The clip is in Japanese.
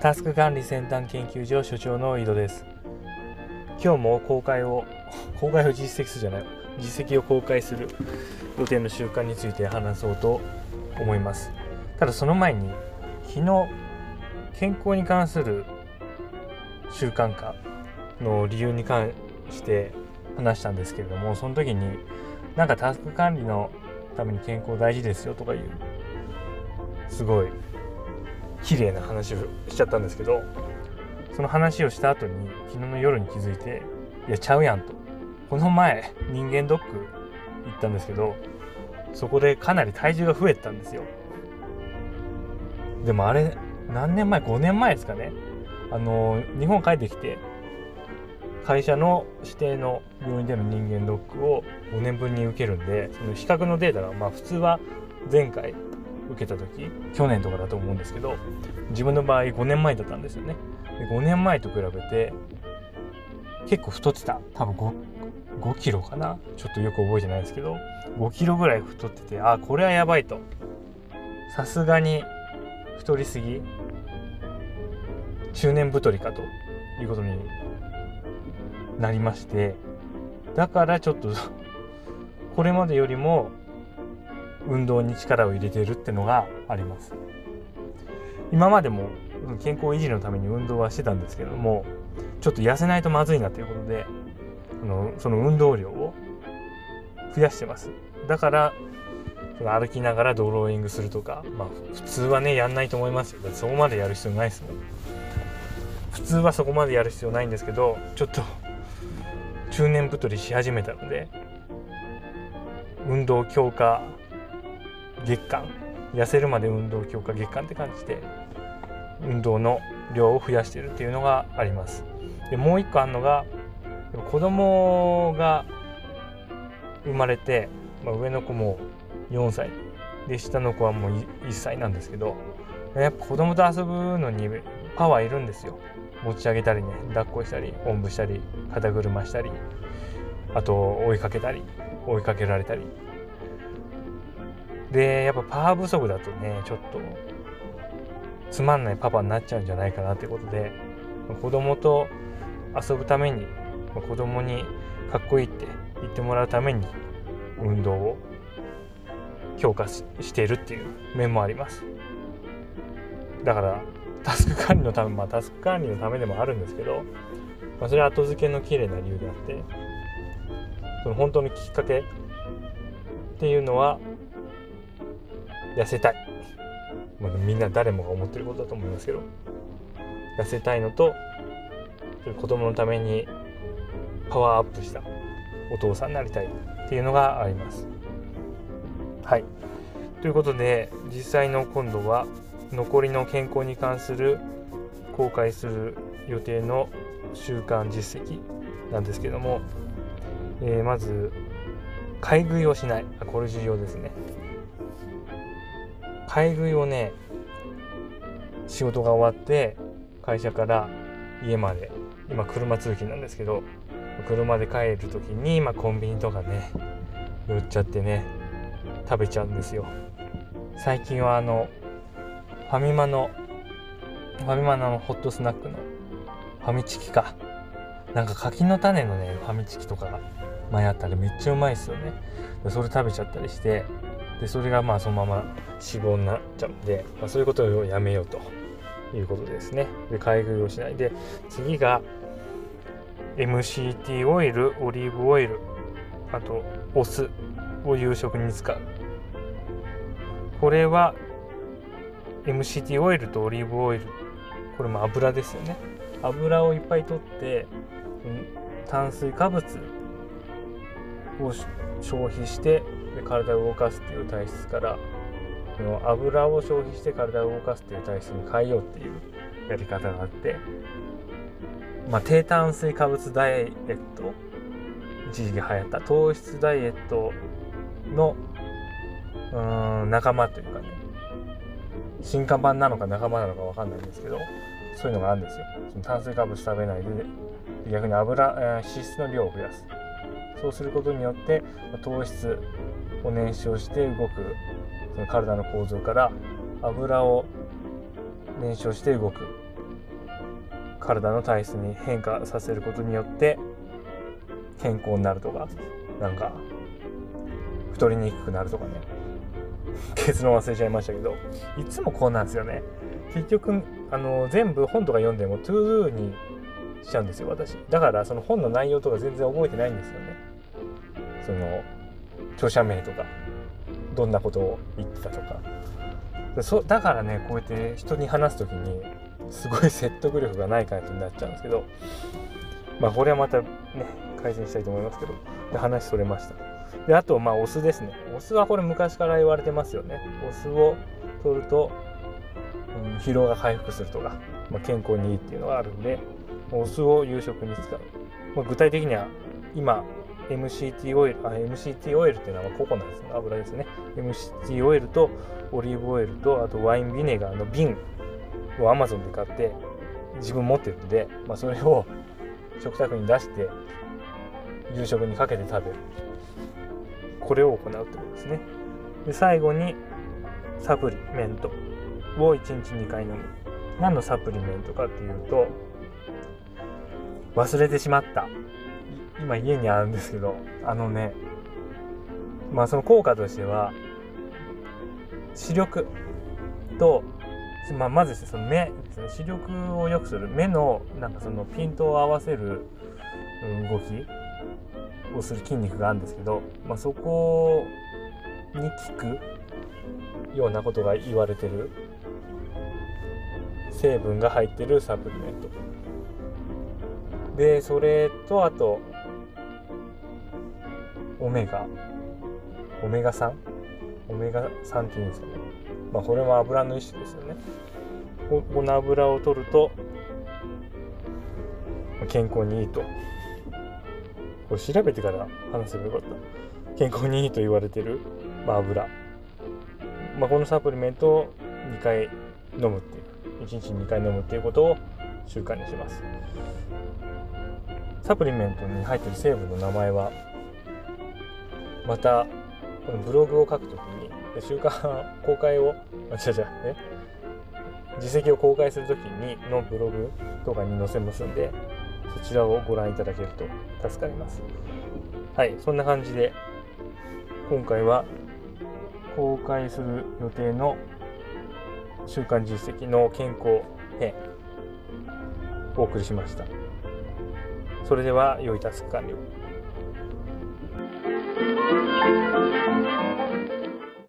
タスク管理先端研究所所長の井戸です。今日も公開を 公開を実績するじゃない。実績を公開する予定の習慣について話そうと思います。ただその前に昨日健康に関する習慣化の理由に関して話したんですけれどもその時になんかタスク管理のために健康大事ですよとかいうすごい綺麗な話をしちゃったんですけどその話をした後に昨日の夜に気づいていやちゃうやんと。この前人間ドック行ったんですけどそこでかなり体重が増えたんですよ。でもあれ何年前？5年前ですかね。あの日本帰ってきて会社の指定の病院での人間ドックを5年分に受けるんでその比較のデータがまあ普通は前回受けた時去年とかだと思うんですけど自分の場合5年前だったんですよね。で5年前と比べて結構太ってた。多分 5, 5キロかな。ちょっとよく覚えてないですけど5キロぐらい太っててあこれはやばいと。さすがに太りすぎ中年太りかということになりましてだからちょっとこれまでよりも運動に力を入れているってのがあります。今までも健康維持のために運動はしてたんですけどもちょっと痩せないとまずいなということであのその運動量を増やしてます。だから歩きながらドローイングするとかまあ普通はねやんないと思いますよ。だってそこまでやる必要ないですもん。普通はそこまでやる必要ないんですけどちょっと中年太りし始めたので運動強化月間。痩せるまで運動強化月間って感じで運動の量を増やしてるっていうのがあります。でもう一個あるのが子供が生まれて、まあ、上の子も4歳。で下の子はもう1歳なんですけどやっぱ子供と遊ぶのにパワーいるんですよ。持ち上げたりね抱っこしたりおんぶしたり肩車したりあと追いかけたり追いかけられたり。でやっぱパワー不足だとねちょっとつまんないパパになっちゃうんじゃないかなってことで子供と遊ぶために子供にかっこいいって言ってもらうために運動を強化しているっていう面もあります。だからタスク管理のためまあタスク管理のためでもあるんですけど、まあ、それは後付けの綺麗な理由であってその本当のきっかけっていうのは痩せたい、まあ、みんな誰もが思ってることだと思いますけど。痩せたいのと子供のためにパワーアップしたお父さんになりたいっていうのがあります。はい。ということで実際の今度は残りの健康に関する公開する予定の習慣実績なんですけども、えー、まず買い食いをしない。これ重要ですね。買い食いをね仕事が終わって会社から家まで今車通勤なんですけど車で帰る時に、まあ、コンビニとかね寄っちゃってね食べちゃうんですよ。最近はあのファミマのファミマのホットスナックのファミチキか。なんか柿の種のねファミチキとかが前あったらめっちゃうまいですよね。それ食べちゃったりしてでそれがまあそのまま脂肪になっちゃう。んで、まあ、そういうことをやめようと。いうことですね。で買い食いをしない。で次が MCT オイルオリーブオイル。あとお酢を夕食に使う。これは MCT オイルとオリーブオイル。これも油ですよね。油をいっぱい取って、炭水化物を消費してで体を動かすっていう体質からこの油を消費して体を動かすっていう体質に変えようっていうやり方があってまあ、低炭水化物ダイエット一時期流行った糖質ダイエットのうん仲間というかね進化版なのか仲間なのか分かんないんですけどそういうのがあるんですよ。その炭水化物食べないで逆に油、えー、脂質の量を増やす。そうすることによって糖質を燃焼して動くその体の構造から油を燃焼して動く。体の体質に変化させることによって健康になるとかなんか太りにくくなるとかね。結論忘れちゃいましたけどいつもこうなんですよね。結局あの全部本とか読んでも to do にしちゃうんですよ私。だからその本の内容とか全然覚えてないんですよね。その著者名とかどんなことを言ってたとか。そだからねこうやって人に話す時にすごい説得力がない感じになっちゃうんですけどまあこれはまたね改善したいと思いますけどで話それました。であとまあお酢ですね。お酢はこれ昔から言われてますよね。お酢を取ると、うん、疲労が回復するとか、まあ、健康にいいっていうのがあるんでお酢を夕食に使う、まあ、具体的には今 MCT オイルあ MCT オイルっていうのはココナッツの油ですね。MCT オイルとオリーブオイルとあとワインビネガーの瓶を Amazon で買って自分持ってるんで、まあ、それを食卓に出して夕食にかけて食べる。これを行うってことですね。で最後にサプリメントを1日2回飲む。何のサプリメントかっていうと忘れてしまった。今家にあるんですけどあのねまあその効果としては視力と、まあ、まずその目ですね。視力を良くする目のなんかそのピントを合わせる動きをする筋肉があるんですけど、まあ、そこに効くようなことが言われてる成分が入ってるサプリメント。でそれとあとオメガ。オメガ 3? オメガ3っていうんですかね。まあこれも油の一種ですよね。ここの油を取ると健康にいいと。これ調べてから話せばよかった。健康にいいと言われてる、まあ、油、まあ、このサプリメントを2回飲むっていう1日2回飲むっていうことを習慣にします。サプリメントに入ってる成分の名前はまたこのブログを書くときに週間公開をあ違う違うね実績を公開するときにのブログとかに載せますんでそちらをご覧いただけると助かります。はいそんな感じで今回は公開する予定の週間実績の健康編お送りしました。それでは良いタスク完了。